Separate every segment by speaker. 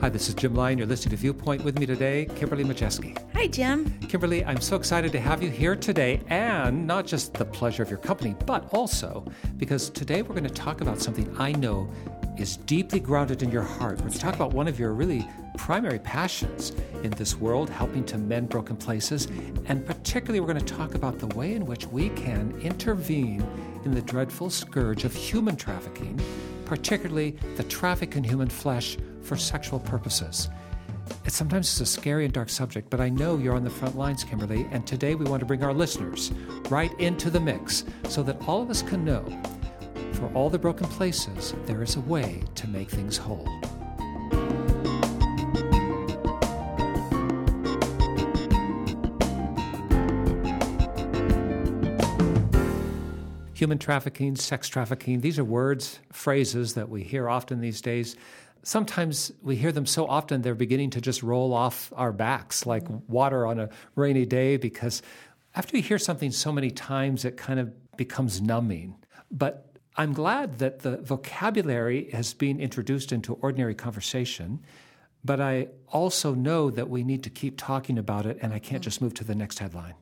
Speaker 1: Hi, this is Jim Lyon. You're listening to Viewpoint with me today, Kimberly Majeski.
Speaker 2: Hi, Jim.
Speaker 1: Kimberly, I'm so excited to have you here today, and not just the pleasure of your company, but also because today we're going to talk about something I know is deeply grounded in your heart. We're going to talk about one of your really primary passions in this world, helping to mend broken places. And particularly, we're going to talk about the way in which we can intervene in the dreadful scourge of human trafficking, particularly the traffic in human flesh for sexual purposes. It sometimes is a scary and dark subject, but I know you're on the front lines, Kimberly, and today we want to bring our listeners right into the mix so that all of us can know for all the broken places, there is a way to make things whole. Human trafficking, sex trafficking, these are words, phrases that we hear often these days sometimes we hear them so often they're beginning to just roll off our backs like mm-hmm. water on a rainy day because after you hear something so many times it kind of becomes numbing. But i'm glad that the vocabulary has been introduced into ordinary conversation but i also know that we need to keep talking about it and i can't mm-hmm. just move to the next headline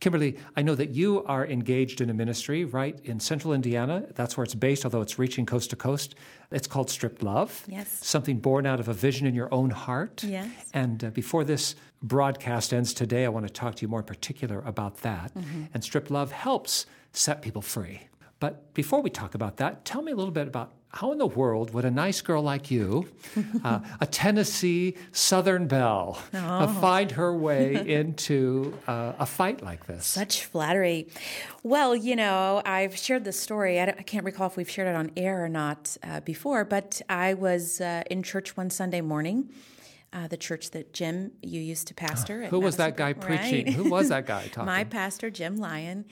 Speaker 1: Kimberly, I know that you are engaged in a ministry right in central Indiana. That's where it's based, although it's reaching coast to coast. It's called Stripped Love.
Speaker 2: Yes.
Speaker 1: Something born out of a vision in your own heart.
Speaker 2: Yes.
Speaker 1: And uh, before this broadcast ends today, I want to talk to you more in particular about that. Mm-hmm. And Stripped Love helps set people free. But before we talk about that, tell me a little bit about how in the world would a nice girl like you, uh, a Tennessee Southern belle, uh, oh. uh, find her way into uh, a fight like this?
Speaker 2: Such flattery. Well, you know, I've shared this story. I, I can't recall if we've shared it on air or not uh, before, but I was uh, in church one Sunday morning. Uh, the church that Jim you used to pastor.
Speaker 1: Who was that guy preaching?
Speaker 2: Right?
Speaker 1: Who was that guy talking?
Speaker 2: My pastor, Jim Lyon,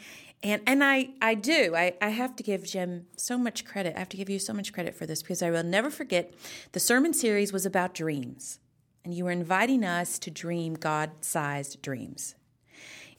Speaker 2: and and I I do I I have to give Jim so much credit. I have to give you so much credit for this because I will never forget. The sermon series was about dreams, and you were inviting us to dream God-sized dreams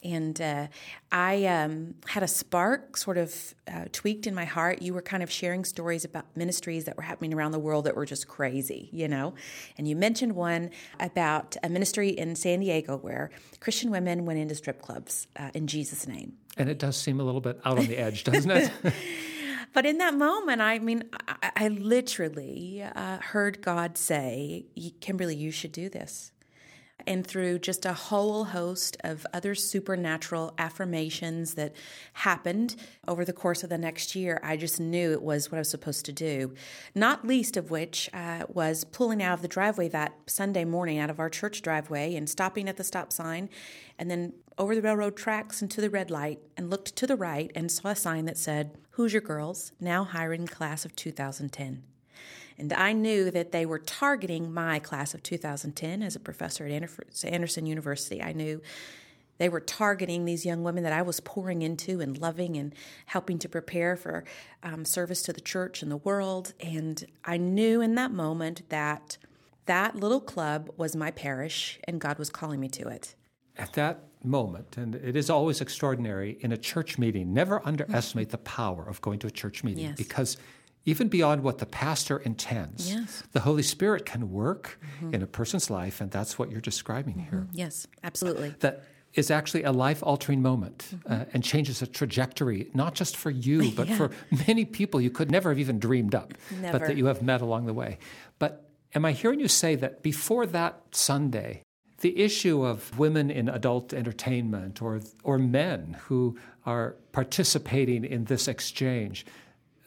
Speaker 2: and uh, I um, had a spark sort of uh, tweaked in my heart. You were kind of sharing stories about ministries that were happening around the world that were just crazy, you know. And you mentioned one about a ministry in San Diego where Christian women went into strip clubs uh, in Jesus' name.
Speaker 1: And it does seem a little bit out on the edge, doesn't it?
Speaker 2: but in that moment, I mean, I, I literally uh, heard God say, Kimberly, you should do this and through just a whole host of other supernatural affirmations that happened over the course of the next year, I just knew it was what I was supposed to do. Not least of which uh, was pulling out of the driveway that Sunday morning out of our church driveway and stopping at the stop sign and then over the railroad tracks and to the red light and looked to the right and saw a sign that said, Hoosier Girls, now hiring class of 2010. And I knew that they were targeting my class of 2010 as a professor at Anderson University. I knew they were targeting these young women that I was pouring into and loving and helping to prepare for um, service to the church and the world. And I knew in that moment that that little club was my parish and God was calling me to it.
Speaker 1: At that moment, and it is always extraordinary in a church meeting, never underestimate the power of going to a church meeting
Speaker 2: yes.
Speaker 1: because even beyond what the pastor intends.
Speaker 2: Yes.
Speaker 1: The Holy Spirit can work mm-hmm. in a person's life, and that's what you're describing
Speaker 2: mm-hmm.
Speaker 1: here.
Speaker 2: Yes, absolutely.
Speaker 1: That is actually a life altering moment mm-hmm. uh, and changes a trajectory, not just for you, but
Speaker 2: yeah.
Speaker 1: for many people you could never have even dreamed up,
Speaker 2: never.
Speaker 1: but that you have met along the way. But am I hearing you say that before that Sunday, the issue of women in adult entertainment or, or men who are participating in this exchange,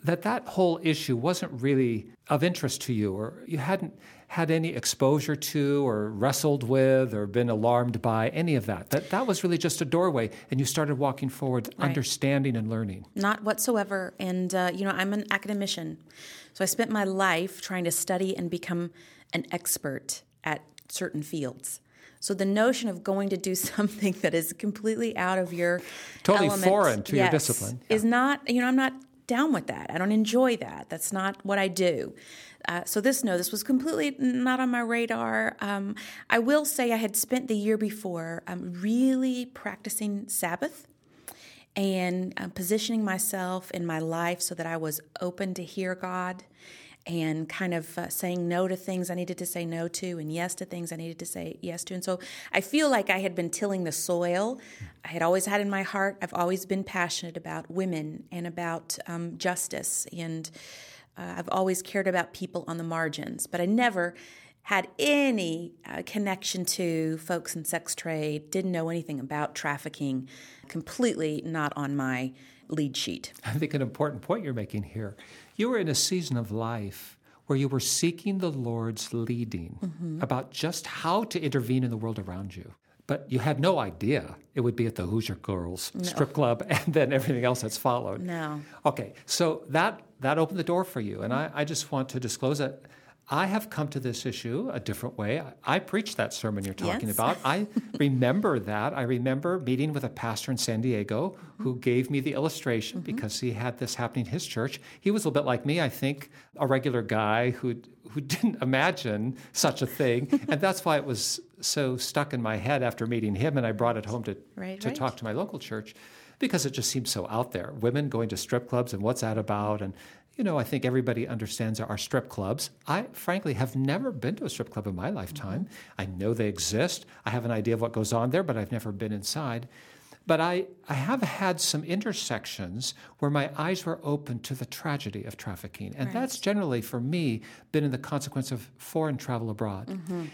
Speaker 1: that that whole issue wasn't really of interest to you or you hadn't had any exposure to or wrestled with or been alarmed by any of that that that was really just a doorway and you started walking forward
Speaker 2: right.
Speaker 1: understanding and learning
Speaker 2: not whatsoever and uh, you know i'm an academician so i spent my life trying to study and become an expert at certain fields so the notion of going to do something that is completely out of your
Speaker 1: totally
Speaker 2: element,
Speaker 1: foreign to
Speaker 2: yes,
Speaker 1: your discipline
Speaker 2: yeah. is not you know i'm not down with that. I don't enjoy that. That's not what I do. Uh, so this no, this was completely not on my radar. Um, I will say I had spent the year before um, really practicing Sabbath and um, positioning myself in my life so that I was open to hear God. And kind of uh, saying no to things I needed to say no to and yes to things I needed to say yes to. And so I feel like I had been tilling the soil. I had always had in my heart, I've always been passionate about women and about um, justice. And uh, I've always cared about people on the margins, but I never had any uh, connection to folks in sex trade, didn't know anything about trafficking, completely not on my lead sheet.
Speaker 1: I think an important point you're making here. You were in a season of life where you were seeking the Lord's leading mm-hmm. about just how to intervene in the world around you. But you had no idea it would be at the Hoosier Girls no. strip club and then everything else that's followed.
Speaker 2: No.
Speaker 1: Okay, so that that opened the door for you. And I, I just want to disclose that I have come to this issue a different way. I, I preached that sermon you're talking
Speaker 2: yes.
Speaker 1: about. I remember that. I remember meeting with a pastor in San Diego mm-hmm. who gave me the illustration mm-hmm. because he had this happening in his church. He was a little bit like me, I think, a regular guy who who didn't imagine such a thing, and that's why it was so stuck in my head after meeting him. And I brought it home to
Speaker 2: right,
Speaker 1: to
Speaker 2: right.
Speaker 1: talk to my local church because it just seems so out there. Women going to strip clubs and what's that about? And you know, I think everybody understands our strip clubs. I frankly have never been to a strip club in my lifetime. Mm-hmm. I know they exist. I have an idea of what goes on there, but I've never been inside. But I, I have had some intersections where my eyes were open to the tragedy of trafficking. And right. that's generally, for me, been in the consequence of foreign travel abroad. Mm-hmm.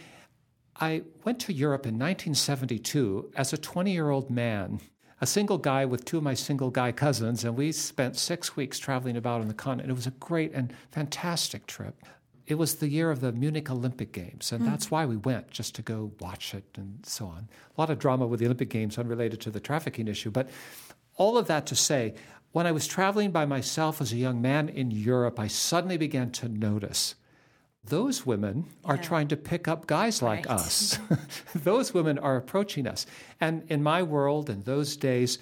Speaker 1: I went to Europe in 1972 as a 20 year old man a single guy with two of my single guy cousins, and we spent six weeks traveling about on the continent. It was a great and fantastic trip. It was the year of the Munich Olympic Games, and mm. that's why we went, just to go watch it and so on. A lot of drama with the Olympic Games unrelated to the trafficking issue. But all of that to say, when I was traveling by myself as a young man in Europe, I suddenly began to notice those women are yeah. trying to pick up guys like right. us. those women are approaching us. And in my world, in those days,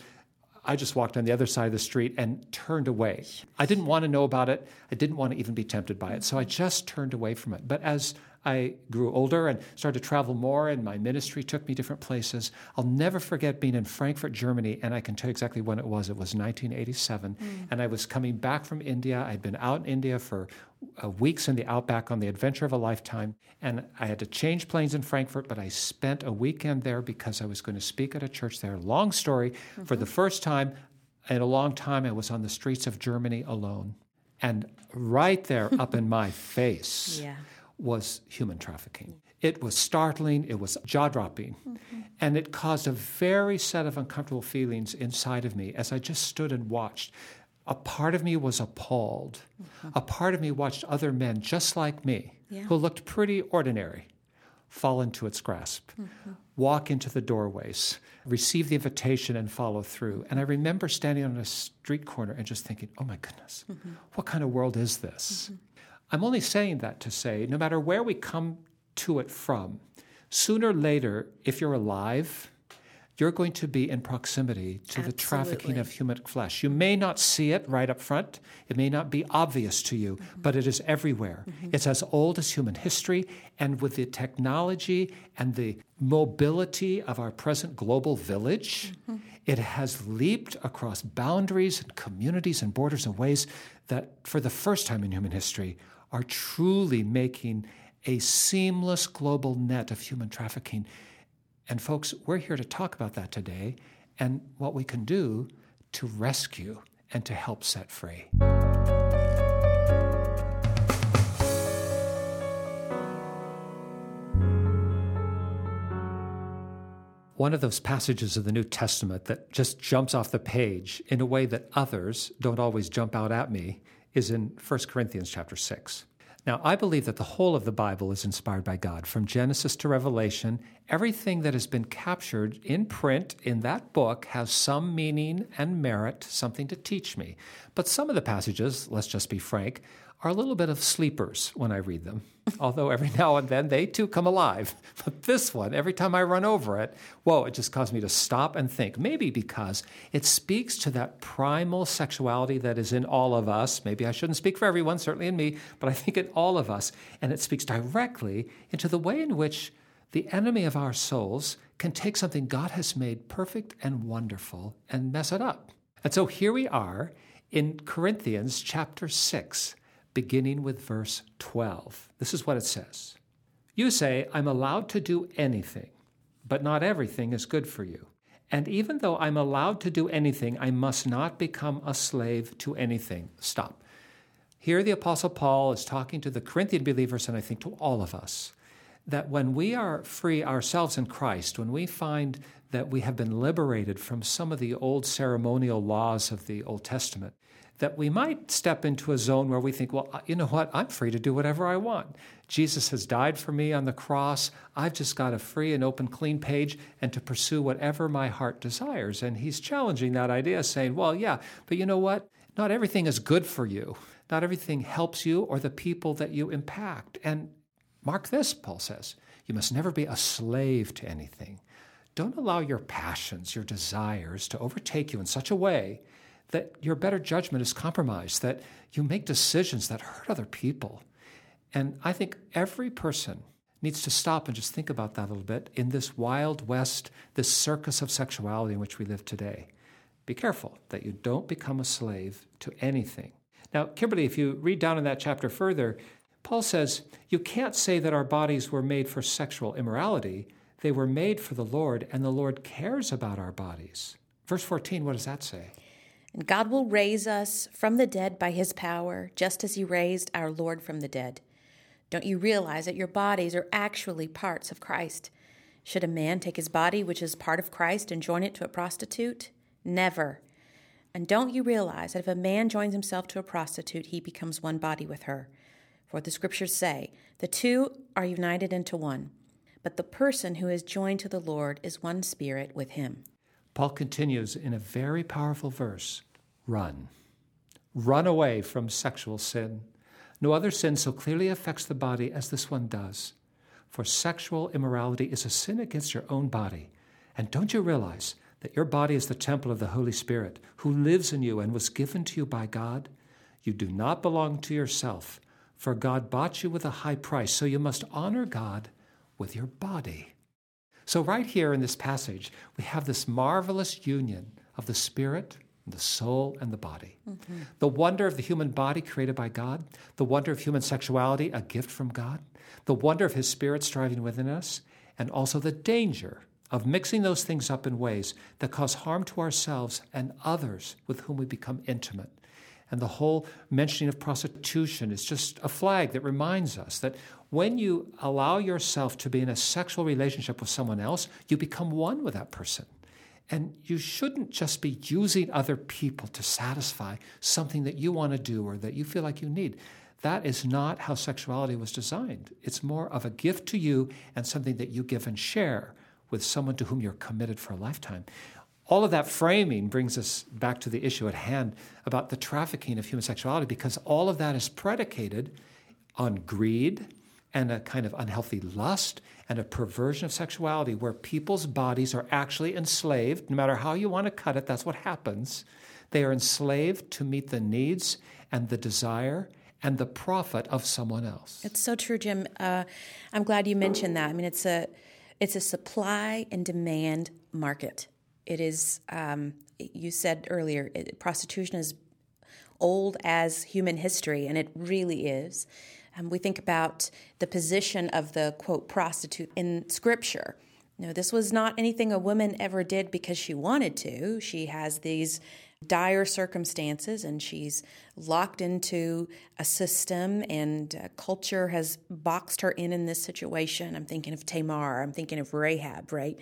Speaker 1: I just walked on the other side of the street and turned away. I didn't want to know about it. I didn't want to even be tempted by it. So I just turned away from it. But as I grew older and started to travel more, and my ministry took me different places. I'll never forget being in Frankfurt, Germany, and I can tell you exactly when it was. It was 1987, mm. and I was coming back from India. I'd been out in India for uh, weeks in the outback on the adventure of a lifetime, and I had to change planes in Frankfurt, but I spent a weekend there because I was going to speak at a church there. Long story. Mm-hmm. For the first time in a long time, I was on the streets of Germany alone. And right there up in my face
Speaker 2: yeah
Speaker 1: was human trafficking. It was startling, it was jaw dropping, mm-hmm. and it caused a very set of uncomfortable feelings inside of me as I just stood and watched. A part of me was appalled. Mm-hmm. A part of me watched other men just like me, yeah. who looked pretty ordinary, fall into its grasp, mm-hmm. walk into the doorways, receive the invitation, and follow through. And I remember standing on a street corner and just thinking, oh my goodness, mm-hmm. what kind of world is this? Mm-hmm. I'm only saying that to say no matter where we come to it from, sooner or later, if you're alive, you're going to be in proximity to Absolutely. the trafficking of human flesh. You may not see it right up front, it may not be obvious to you, mm-hmm. but it is everywhere. Mm-hmm. It's as old as human history, and with the technology and the mobility of our present global village, mm-hmm. it has leaped across boundaries and communities and borders in ways that, for the first time in human history, are truly making a seamless global net of human trafficking. And, folks, we're here to talk about that today and what we can do to rescue and to help set free. One of those passages of the New Testament that just jumps off the page in a way that others don't always jump out at me is in 1 Corinthians chapter 6. Now, I believe that the whole of the Bible is inspired by God. From Genesis to Revelation, everything that has been captured in print in that book has some meaning and merit, something to teach me. But some of the passages, let's just be frank, are a little bit of sleepers when I read them, although every now and then they too come alive. But this one, every time I run over it, whoa, it just caused me to stop and think. Maybe because it speaks to that primal sexuality that is in all of us. Maybe I shouldn't speak for everyone, certainly in me, but I think in all of us. And it speaks directly into the way in which the enemy of our souls can take something God has made perfect and wonderful and mess it up. And so here we are in Corinthians chapter 6 beginning with verse 12. This is what it says You say, I'm allowed to do anything, but not everything is good for you. And even though I'm allowed to do anything, I must not become a slave to anything. Stop. Here, the Apostle Paul is talking to the Corinthian believers, and I think to all of us, that when we are free ourselves in Christ, when we find that we have been liberated from some of the old ceremonial laws of the Old Testament, that we might step into a zone where we think, well, you know what? I'm free to do whatever I want. Jesus has died for me on the cross. I've just got a free and open, clean page and to pursue whatever my heart desires. And he's challenging that idea, saying, well, yeah, but you know what? Not everything is good for you. Not everything helps you or the people that you impact. And mark this, Paul says, you must never be a slave to anything. Don't allow your passions, your desires to overtake you in such a way that your better judgment is compromised, that you make decisions that hurt other people. And I think every person needs to stop and just think about that a little bit in this wild west, this circus of sexuality in which we live today. Be careful that you don't become a slave to anything. Now, Kimberly, if you read down in that chapter further, Paul says, You can't say that our bodies were made for sexual immorality. They were made for the Lord, and the Lord cares about our bodies. Verse 14, what does that say?
Speaker 2: And God will raise us from the dead by his power, just as he raised our Lord from the dead. Don't you realize that your bodies are actually parts of Christ? Should a man take his body, which is part of Christ, and join it to a prostitute? Never. And don't you realize that if a man joins himself to a prostitute, he becomes one body with her? For the scriptures say, the two are united into one. But the person who is joined to the Lord is one spirit with him.
Speaker 1: Paul continues in a very powerful verse run. Run away from sexual sin. No other sin so clearly affects the body as this one does. For sexual immorality is a sin against your own body. And don't you realize that your body is the temple of the Holy Spirit, who lives in you and was given to you by God? You do not belong to yourself, for God bought you with a high price, so you must honor God with your body. So, right here in this passage, we have this marvelous union of the Spirit the soul and the body. Mm-hmm. The wonder of the human body created by God, the wonder of human sexuality, a gift from God, the wonder of His Spirit striving within us, and also the danger of mixing those things up in ways that cause harm to ourselves and others with whom we become intimate. And the whole mentioning of prostitution is just a flag that reminds us that when you allow yourself to be in a sexual relationship with someone else, you become one with that person. And you shouldn't just be using other people to satisfy something that you want to do or that you feel like you need. That is not how sexuality was designed. It's more of a gift to you and something that you give and share with someone to whom you're committed for a lifetime. All of that framing brings us back to the issue at hand about the trafficking of human sexuality because all of that is predicated on greed and a kind of unhealthy lust and a perversion of sexuality where people's bodies are actually enslaved. No matter how you want to cut it, that's what happens. They are enslaved to meet the needs and the desire and the profit of someone else.
Speaker 2: It's so true, Jim. Uh, I'm glad you mentioned that. I mean, it's a it's a supply and demand market. It is. Um, you said earlier, it, prostitution is old as human history, and it really is. Um, we think about the position of the quote prostitute in Scripture. No, this was not anything a woman ever did because she wanted to. She has these dire circumstances and she's locked into a system and uh, culture has boxed her in in this situation. I'm thinking of Tamar, I'm thinking of Rahab, right?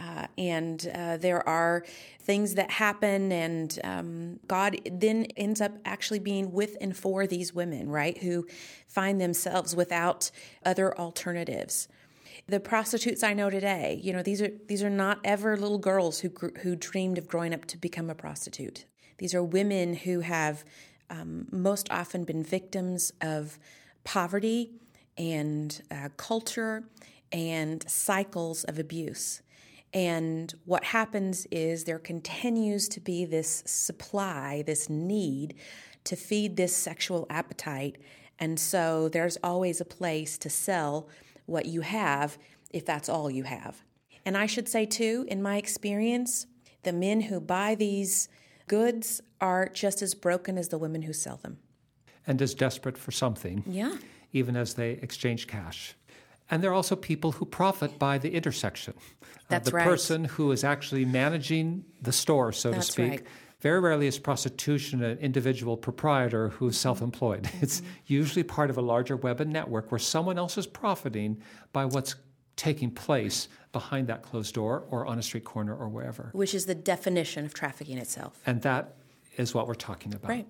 Speaker 2: Uh, and uh, there are things that happen, and um, God then ends up actually being with and for these women, right, who find themselves without other alternatives. The prostitutes I know today, you know, these are these are not ever little girls who who dreamed of growing up to become a prostitute. These are women who have um, most often been victims of poverty and uh, culture and cycles of abuse. And what happens is there continues to be this supply, this need to feed this sexual appetite. And so there's always a place to sell what you have if that's all you have. And I should say, too, in my experience, the men who buy these goods are just as broken as the women who sell them.
Speaker 1: and as desperate for something,
Speaker 2: Yeah.
Speaker 1: even as they exchange cash. And there are also people who profit by the intersection. Uh,
Speaker 2: That's
Speaker 1: the
Speaker 2: right.
Speaker 1: person who is actually managing the store, so
Speaker 2: That's
Speaker 1: to speak.
Speaker 2: right.
Speaker 1: Very rarely is prostitution an individual proprietor who's
Speaker 2: Mm-hmm.
Speaker 1: self employed. It's usually part of a larger web and network where someone else is profiting by what's taking place behind that closed door or on a street corner or wherever.
Speaker 2: Which is the definition of trafficking itself.
Speaker 1: And that is what we're talking about.
Speaker 2: Right.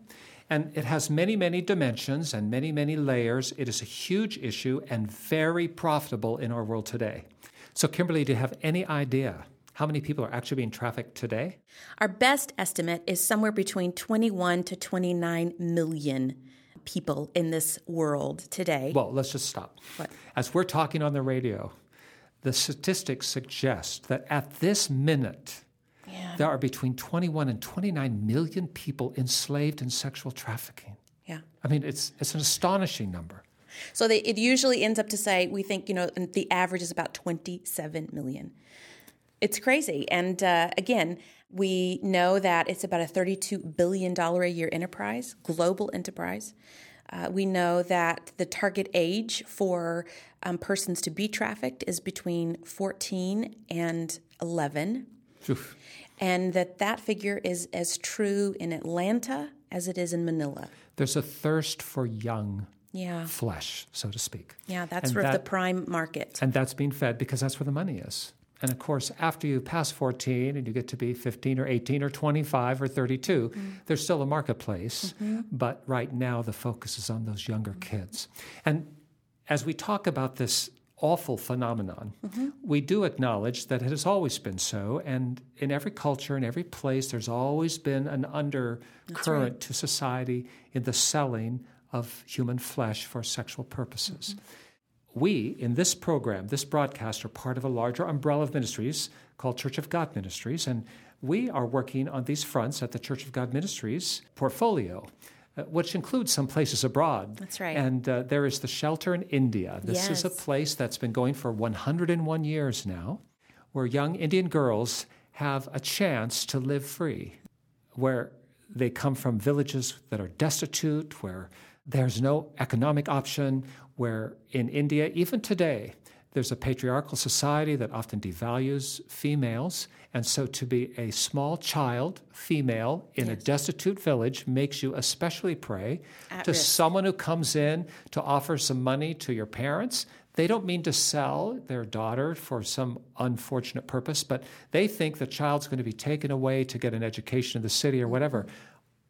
Speaker 1: And it has many, many dimensions and many, many layers. It is a huge issue and very profitable in our world today. So, Kimberly, do you have any idea how many people are actually being trafficked today?
Speaker 2: Our best estimate is somewhere between 21 to 29 million people in this world today.
Speaker 1: Well, let's just stop.
Speaker 2: What?
Speaker 1: As we're talking on the radio, the statistics suggest that at this minute,
Speaker 2: Yeah.
Speaker 1: there are between 21 and 29 million people enslaved in sexual trafficking.
Speaker 2: Yeah.
Speaker 1: I mean, it's, it's an astonishing number.
Speaker 2: So they, it usually ends up to say we think you know the average is about 27 million. It's crazy, and uh, again, we know that it's about a 32 billion dollar a year enterprise, global enterprise. Uh, we know that the target age for um, persons to be trafficked is between 14 and 11,
Speaker 1: Oof.
Speaker 2: And that that figure is as true in Atlanta as it is in Manila.
Speaker 1: There's a thirst for young
Speaker 2: Yeah,
Speaker 1: flesh, so to speak.
Speaker 2: yeah, that's
Speaker 1: And
Speaker 2: sort of the prime market.
Speaker 1: And that's being fed because that's where the money is. And of course, after you pass 14 and you get to be 15 or 18 or 25 or 32, mm-hmm. there's still a marketplace. Mm-hmm. But right now, the focus is on those younger kids. And as we talk about this awful phenomenon, mm-hmm. we do acknowledge that it has always been so. And in every culture, in every place, there's always been an undercurrent to society in the selling of human flesh for sexual purposes. Mm-hmm. We, in this program, this broadcast, are part of a larger umbrella of ministries called Church of God Ministries, and we are working on these fronts at the Church of God Ministries portfolio, which includes some places abroad.
Speaker 2: That's right.
Speaker 1: And uh, there is the shelter in India. This is a place that's been going for 101 years now, where young Indian girls have a chance to live free, where they come from villages that are destitute, where there's no economic option, where in India, even today, there's a patriarchal society that often devalues females. And so to be a small child, female, in a destitute village makes you especially prey
Speaker 2: At
Speaker 1: to
Speaker 2: risk.
Speaker 1: someone who comes in to offer some money to your parents. They don't mean to sell their daughter for some unfortunate purpose, but they think the child's going to be taken away to get an education in the city or whatever.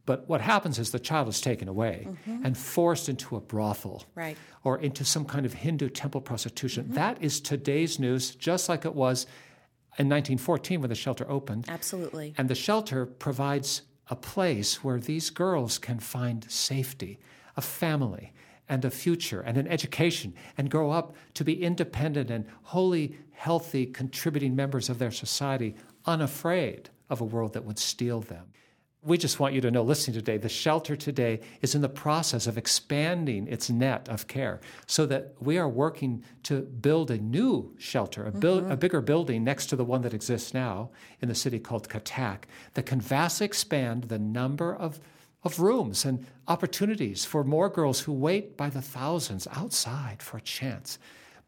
Speaker 1: But what happens is the child is taken away mm-hmm. and forced into a brothel
Speaker 2: Right.
Speaker 1: or into some kind of Hindu temple prostitution. Mm-hmm. That is today's news, just like it was in 1914 when the shelter opened.
Speaker 2: Absolutely.
Speaker 1: And the shelter provides a place where these girls can find safety, a family, and a future, and an education, and grow up to be independent and wholly healthy, contributing members of their society, unafraid of a world that would steal them. We just want you to know, listening today, the shelter today is in the process of expanding its net of care so that we are working to build a new shelter, a, build, a mm-hmm. bigger building next to the one that exists now in the city called Cuttack that can vastly expand the number of, of rooms and opportunities for more girls who wait by the thousands outside for a chance.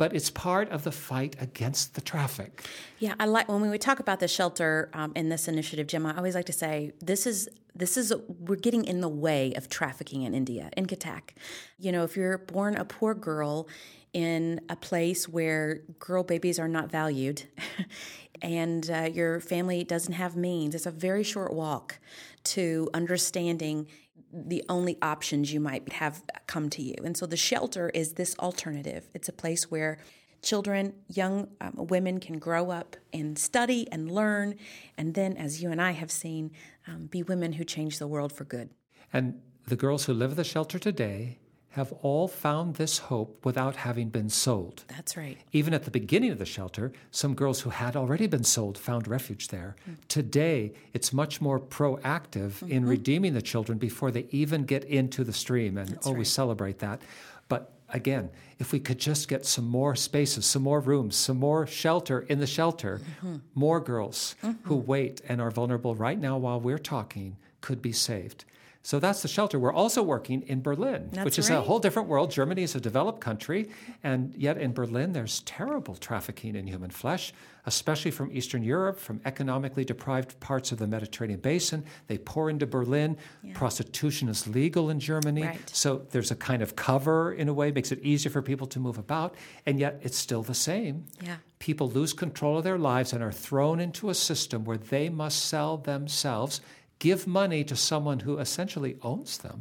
Speaker 1: But it's part of the fight against the traffic.
Speaker 2: Yeah, I like when we talk about the shelter um, in this initiative, Jim. I always like to say this is this is we're getting in the way of trafficking in India in Cuttack. You know, if you're born a poor girl in a place where girl babies are not valued, and uh, your family doesn't have means, it's a very short walk to understanding the only options you might have come to you. And so the shelter is this alternative. It's a place where children, young um, women can grow up and study and learn, and then, as you and I have seen, um, be women who change the world for good.
Speaker 1: And the girls who live at the shelter today have all found this hope without having been sold.
Speaker 2: That's right.
Speaker 1: Even at the beginning of the shelter, some girls who had already been sold found refuge there. Hmm. Today, it's much more proactive in mm-hmm. redeeming the children before they even get into the stream. And oh, we celebrate that. But again, if we could just get some more spaces, some more rooms, some more shelter in the shelter, mm-hmm. more girls who mm-hmm. wait and are vulnerable right now while we're talking could be saved. So that's the shelter. We're also working in Berlin,
Speaker 2: That's
Speaker 1: which is a whole different world. Germany is a developed country, and yet in Berlin, there's terrible trafficking in human flesh, especially from Eastern Europe, from economically deprived parts of the Mediterranean basin. They pour into Berlin. Prostitution is legal in Germany.
Speaker 2: Right.
Speaker 1: So there's a kind of cover in a way, makes it easier for people to move about, and yet it's still the same.
Speaker 2: Yeah.
Speaker 1: People lose control of their lives and are thrown into a system where they must sell themselves, give money to someone who essentially owns them,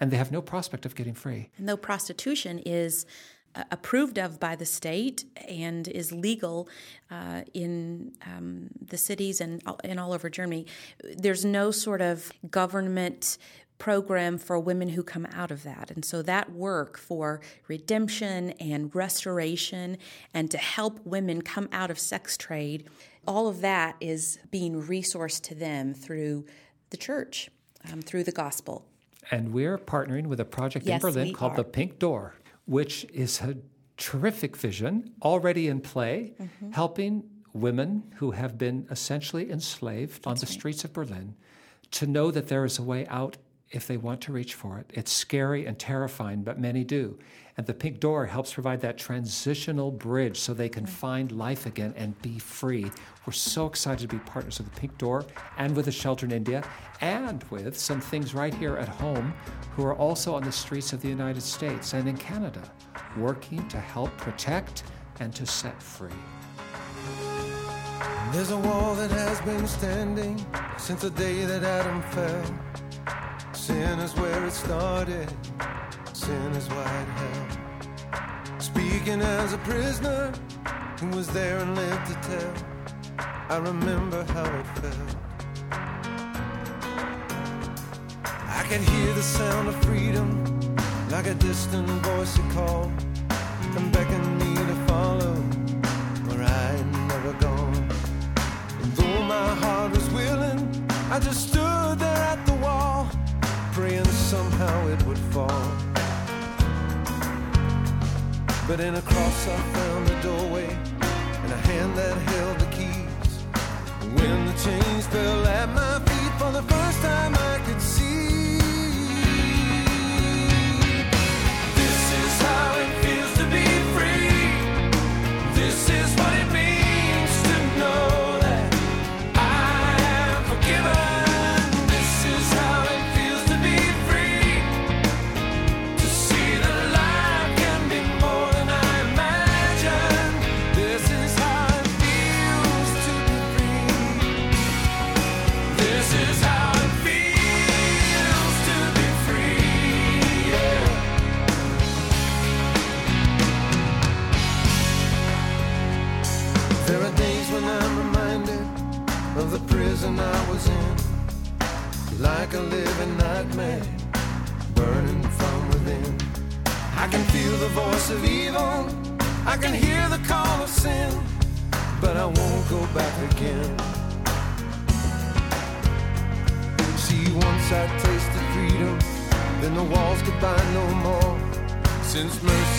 Speaker 1: and they have no prospect of getting free.
Speaker 2: And though prostitution is uh, approved of by the state and is legal uh, in um, the cities and, all- and all over Germany, there's no sort of government program for women who come out of that. And so that work for redemption and restoration and to help women come out of sex trade, all of that is being resourced to them through the church, um, through the gospel.
Speaker 1: And we're partnering with a project in Berlin called
Speaker 2: are.
Speaker 1: The Pink Door, which is a terrific vision already in play,
Speaker 2: Mm-hmm.
Speaker 1: helping women who have been essentially enslaved on the streets of Berlin to know that there is a way out if they want to reach for it. It's scary and terrifying, but many do. And the Pink Door helps provide that transitional bridge so they can find life again and be free. We're so excited to be partners with the Pink Door and with the Shelter in India and with some things right here at home who are also on the streets of the United States and in Canada, working to help protect and to set free.
Speaker 3: There's a wall that has been standing since the day that Adam fell. Sin is where it started, sin is white it held. Speaking as a prisoner who was there and lived to tell, I remember how it felt. I could hear the sound of freedom like a distant voice that called and beckoned me to follow where I had never gone. And though my heart was willing, I just stood there at the wall, praying somehow it would fall. But in a cross I found a doorway and a hand that held the keys. When the chains fell at my feet for the first time, I could see.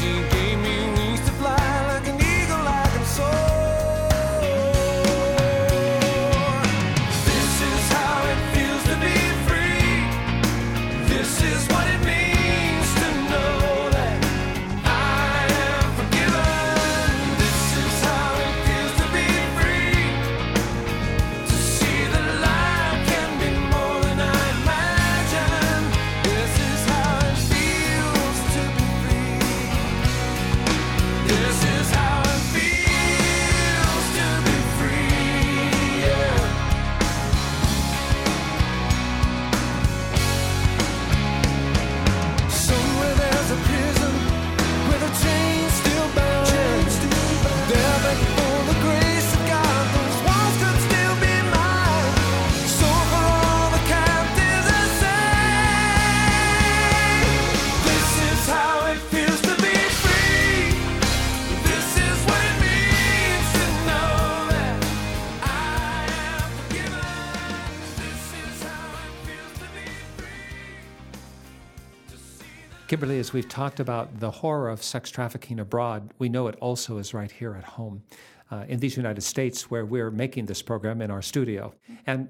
Speaker 3: Mercy gave me
Speaker 1: Kimberly, as we've talked about the horror of sex trafficking abroad, we know it also is right here at home uh, in these United States where we're making this program in our studio. And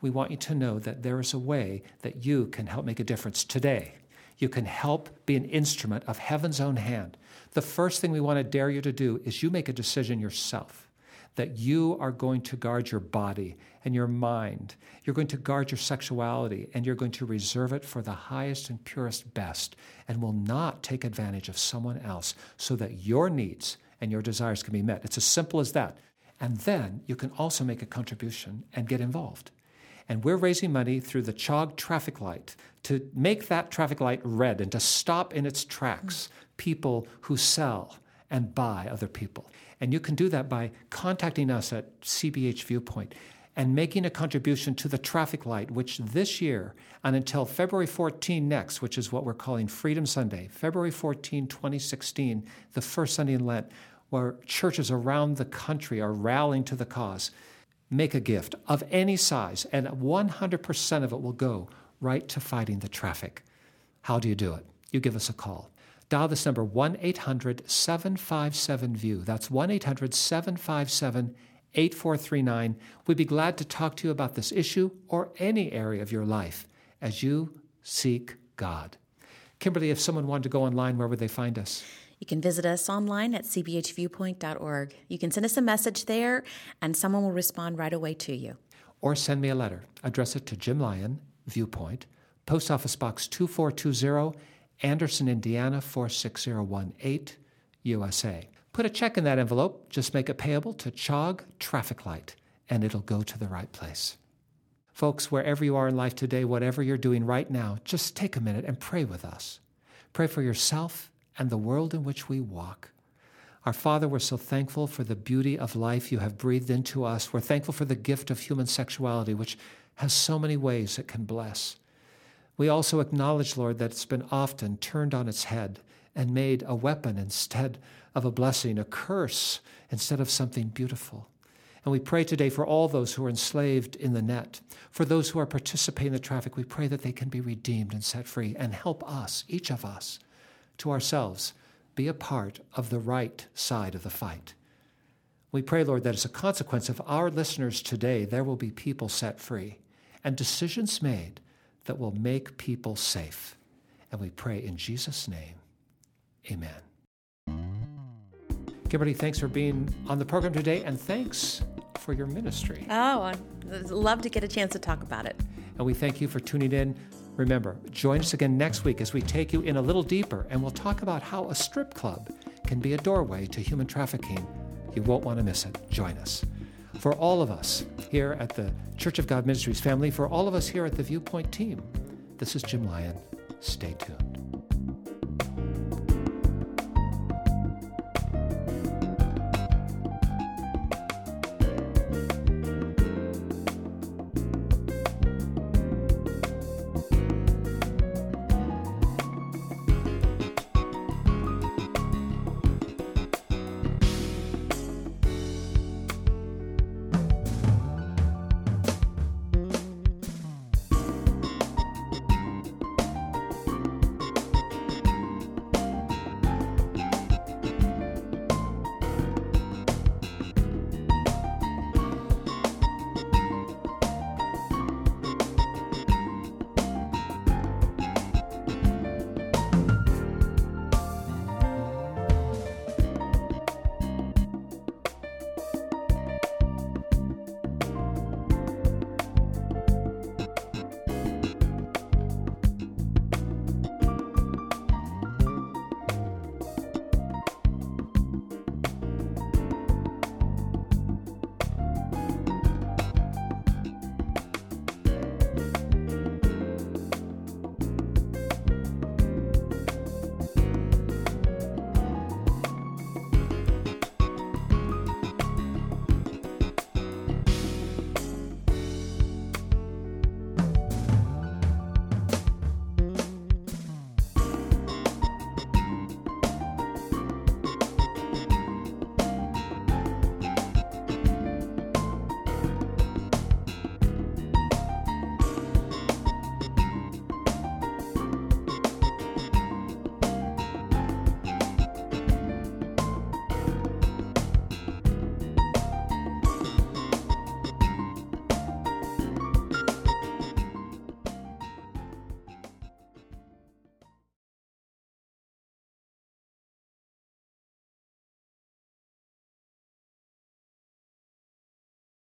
Speaker 1: we want you to know that there is a way that you can help make a difference today. You can help be an instrument of heaven's own hand. The first thing we want to dare you to do is you make a decision yourself that you are going to guard your body and your mind. You're going to guard your sexuality and you're going to reserve it for the highest and purest best and will not take advantage of someone else so that your needs and your desires can be met. It's as simple as that. And then you can also make a contribution and get involved. And we're raising money through the CHOG traffic light to make that traffic light red and to stop in its tracks people who sell and buy other people. And you can do that by contacting us at CBH Viewpoint and making a contribution to the traffic light, which this year and until February 14 next, which is what we're calling Freedom Sunday, February 14, 2016, the first Sunday in Lent, where churches around the country are rallying to the cause. Make a gift of any size, and 100% of it will go right to fighting the traffic. How do you do it? You give us a call. Dial this number 1 800 757 VIEW. That's 1 800 757 8439. We'd be glad to talk to you about this issue or any area of your life as you seek God. Kimberly, if someone wanted to go online, where would they find us?
Speaker 2: You can visit us online at cbhviewpoint.org. You can send us a message there, and someone will respond right away to you.
Speaker 1: Or send me a letter. Address it to Jim Lyon, Viewpoint, Post Office Box 2420, Anderson, Indiana 46018, USA. Put a check in that envelope, just make it payable to CHOG Traffic Light, and it'll go to the right place. Folks, wherever you are in life today, whatever you're doing right now, just take a minute and pray with us. Pray for yourself and the world in which we walk. Our Father, we're so thankful for the beauty of life you have breathed into us. We're thankful for the gift of human sexuality, which has so many ways it can bless. We also acknowledge, Lord, that it's been often turned on its head and made a weapon instead of a blessing, a curse instead of something beautiful. And we pray today for all those who are enslaved in the net, for those who are participating in the traffic. We pray that they can be redeemed and set free and help us, each of us, to ourselves, be a part of the right side of the fight. We pray, Lord, that as a consequence of our listeners today, there will be people set free and decisions made that will make people safe. And we pray in Jesus' name, amen. Kimberly, thanks for being on the program today, and thanks for your ministry.
Speaker 2: Oh, I'd love to get a chance to talk about it.
Speaker 1: And we thank you for tuning in. Remember, join us again next week as we take you in a little deeper and we'll talk about how a strip club can be a doorway to human trafficking. You won't want to miss it. Join us. For all of us here at the Church of God Ministries family, for all of us here at the Viewpoint team, this is Jim Lyon. Stay tuned.